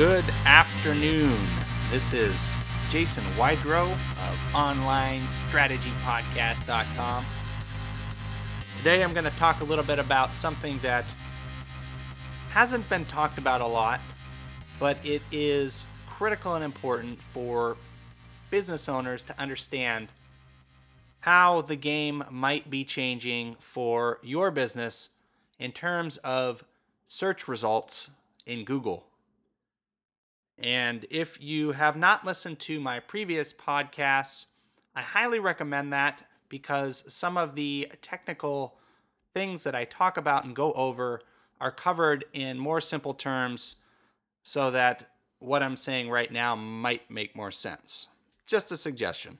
Good afternoon. This is Jason Wydrow of OnlineStrategyPodcast.com. Today I'm going to talk a little bit about something that hasn't been talked about a lot, but it is critical and important for business owners to understand how the game might be changing for your business in terms of search results in Google. And if you have not listened to my previous podcasts, I highly recommend that because some of the technical things that I talk about and go over are covered in more simple terms so that what I'm saying right now might make more sense. Just a suggestion.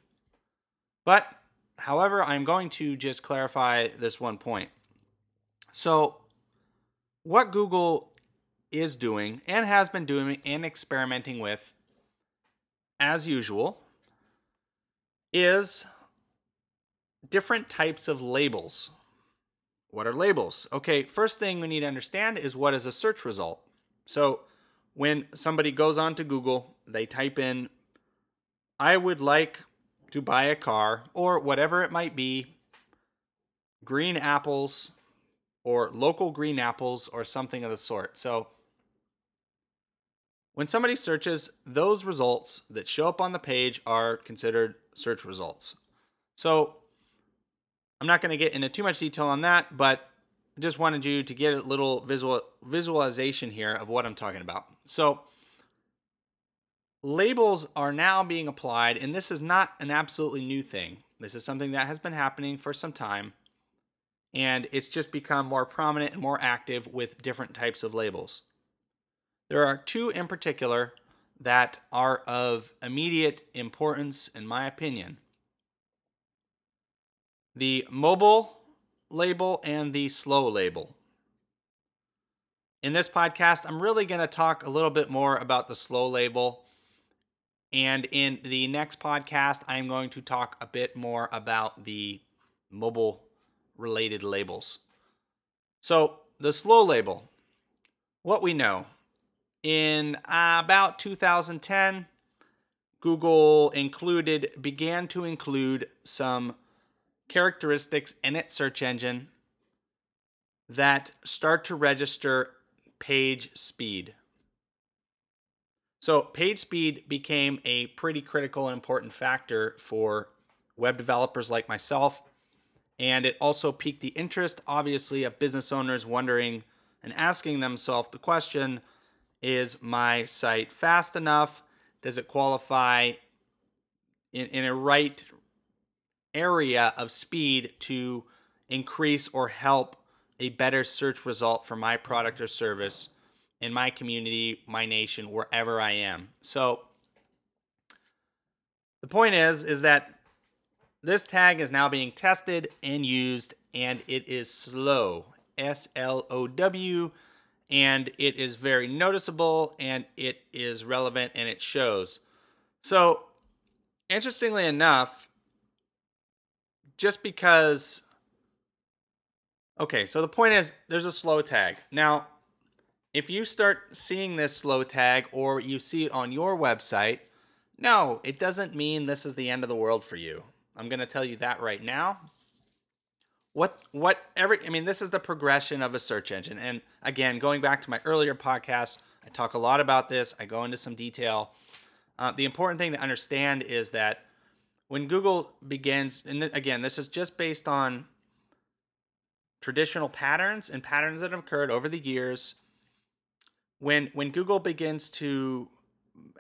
But, however, I'm going to just clarify this one point. So, what Google is doing and has been doing and experimenting with, as usual, is different types of labels. What are labels? Okay, first thing we need to understand is what is a search result. So, when somebody goes on to Google, they type in, I would like to buy a car, or whatever it might be, green apples, or local green apples, or something of the sort. So, when somebody searches, those results that show up on the page are considered search results. So I'm not going to get into too much detail on that, but I just wanted you to get a little visual visualization here of what I'm talking about. So labels are now being applied, and this is not an absolutely new thing. This is something that has been happening for some time, and it's just become more prominent and more active with different types of labels. There are two in particular that are of immediate importance, in my opinion the mobile label and the slow label. In this podcast, I'm really going to talk a little bit more about the slow label. And in the next podcast, I'm going to talk a bit more about the mobile related labels. So, the slow label, what we know in uh, about 2010, Google included began to include some characteristics in its search engine that start to register page speed. So, page speed became a pretty critical and important factor for web developers like myself. And it also piqued the interest, obviously, of business owners wondering and asking themselves the question is my site fast enough? Does it qualify in, in a right area of speed to increase or help a better search result for my product or service in my community, my nation, wherever I am? So the point is is that this tag is now being tested and used and it is slow. S L O W and it is very noticeable and it is relevant and it shows. So, interestingly enough, just because Okay, so the point is there's a slow tag. Now, if you start seeing this slow tag or you see it on your website, no, it doesn't mean this is the end of the world for you. I'm going to tell you that right now what what every I mean this is the progression of a search engine. And again, going back to my earlier podcast, I talk a lot about this. I go into some detail. Uh, the important thing to understand is that when Google begins, and again, this is just based on traditional patterns and patterns that have occurred over the years. When when Google begins to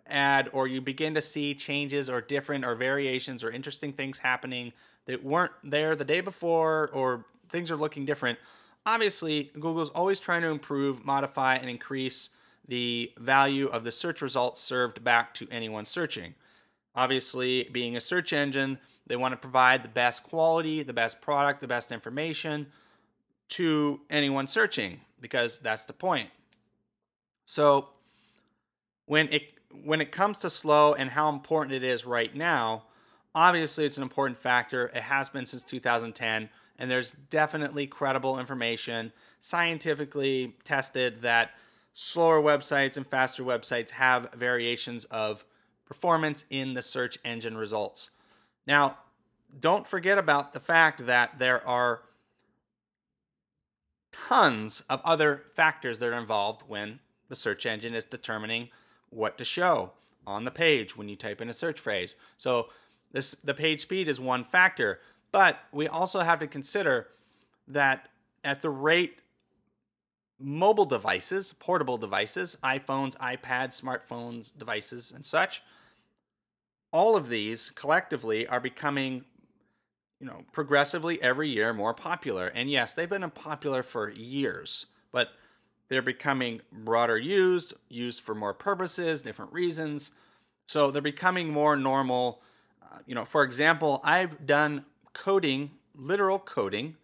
add or you begin to see changes or different or variations or interesting things happening that weren't there the day before or things are looking different. Obviously, Google's always trying to improve, modify, and increase the value of the search results served back to anyone searching. Obviously, being a search engine, they want to provide the best quality, the best product, the best information to anyone searching because that's the point. So, when it when it comes to slow and how important it is right now, Obviously, it's an important factor. It has been since 2010, and there's definitely credible information, scientifically tested, that slower websites and faster websites have variations of performance in the search engine results. Now, don't forget about the fact that there are tons of other factors that are involved when the search engine is determining what to show on the page when you type in a search phrase. So this the page speed is one factor, but we also have to consider that at the rate mobile devices, portable devices, iPhones, iPads, smartphones, devices and such, all of these collectively are becoming you know, progressively every year more popular. And yes, they've been popular for years, but they're becoming broader used, used for more purposes, different reasons. So they're becoming more normal. You know, for example, I've done coding, literal coding,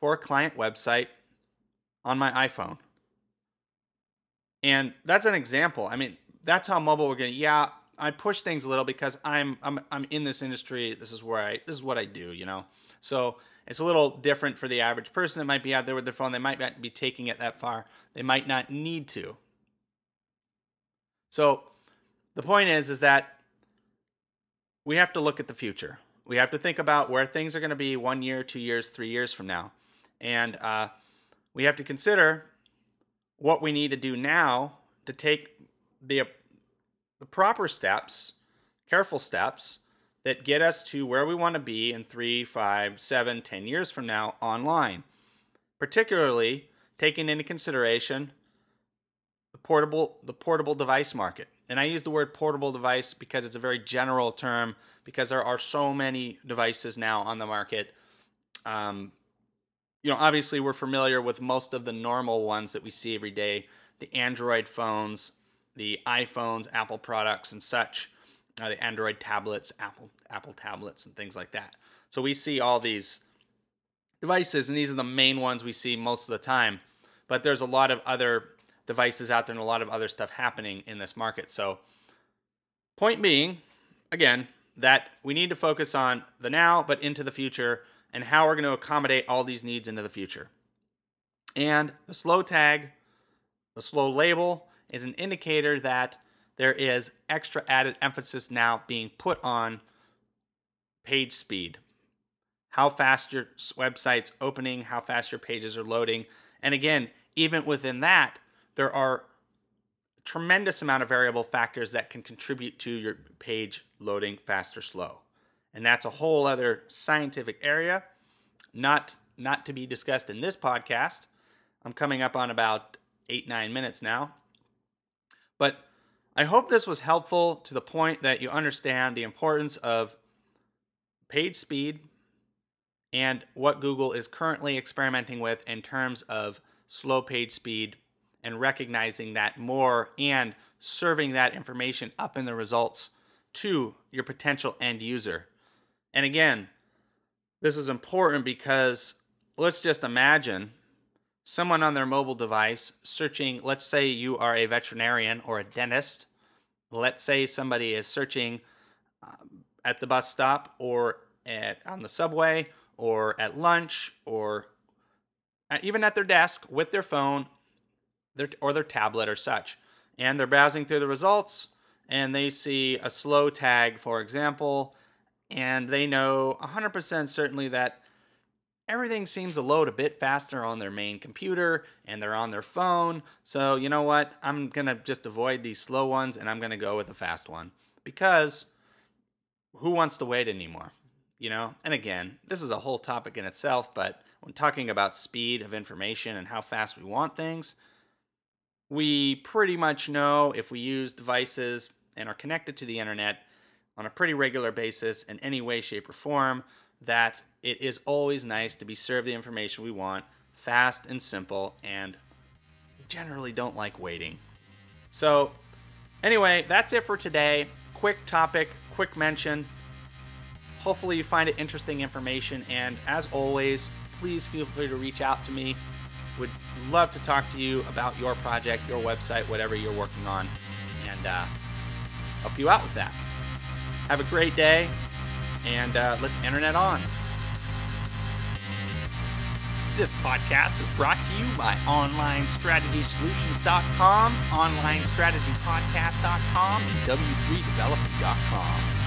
for a client website on my iPhone. And that's an example. I mean, that's how mobile we're getting. Yeah, I push things a little because I'm I'm I'm in this industry. This is where I this is what I do, you know. So it's a little different for the average person that might be out there with their phone. They might not be taking it that far. They might not need to. So the point is is that we have to look at the future. We have to think about where things are going to be one year, two years, three years from now, and uh, we have to consider what we need to do now to take the the proper steps, careful steps that get us to where we want to be in three, five, seven, ten years from now online. Particularly taking into consideration the portable the portable device market. And I use the word portable device because it's a very general term because there are so many devices now on the market. Um, you know, obviously we're familiar with most of the normal ones that we see every day, the Android phones, the iPhones, Apple products, and such, uh, the Android tablets, Apple Apple tablets, and things like that. So we see all these devices, and these are the main ones we see most of the time. But there's a lot of other devices out there and a lot of other stuff happening in this market. So, point being, again, that we need to focus on the now, but into the future, and how we're going to accommodate all these needs into the future. And the slow tag, the slow label, is an indicator that there is extra added emphasis now being put on page speed. How fast your website's opening, how fast your pages are loading. And again, even within that, there are tremendous amount of variable factors that can contribute to your page loading fast or slow. And that's a whole other scientific area, not not to be discussed in this podcast. I'm coming up on about eight, nine minutes now. But I hope this was helpful to the point that you understand the importance of page speed and what Google is currently experimenting with in terms of slow page speed and recognizing that more and serving that information up in the results to your potential end user. And again, this is important because let's just imagine someone on their mobile device searching, let's say you are a veterinarian or a dentist. Let's say somebody is searching um, at the bus stop or at on the subway or at lunch or even at their desk with their phone their, or their tablet or such. And they're browsing through the results and they see a slow tag, for example, and they know 100% certainly that everything seems to load a bit faster on their main computer and they're on their phone. So, you know what? I'm going to just avoid these slow ones and I'm going to go with a fast one because who wants to wait anymore? You know? And again, this is a whole topic in itself, but when talking about speed of information and how fast we want things, we pretty much know if we use devices and are connected to the internet on a pretty regular basis in any way, shape, or form that it is always nice to be served the information we want fast and simple and generally don't like waiting. So, anyway, that's it for today. Quick topic, quick mention. Hopefully, you find it interesting information. And as always, please feel free to reach out to me. Would love to talk to you about your project, your website, whatever you're working on, and uh, help you out with that. Have a great day and uh, let's internet on. This podcast is brought to you by OnlineStrategySolutions.com, OnlineStrategyPodcast.com, and W3Development.com.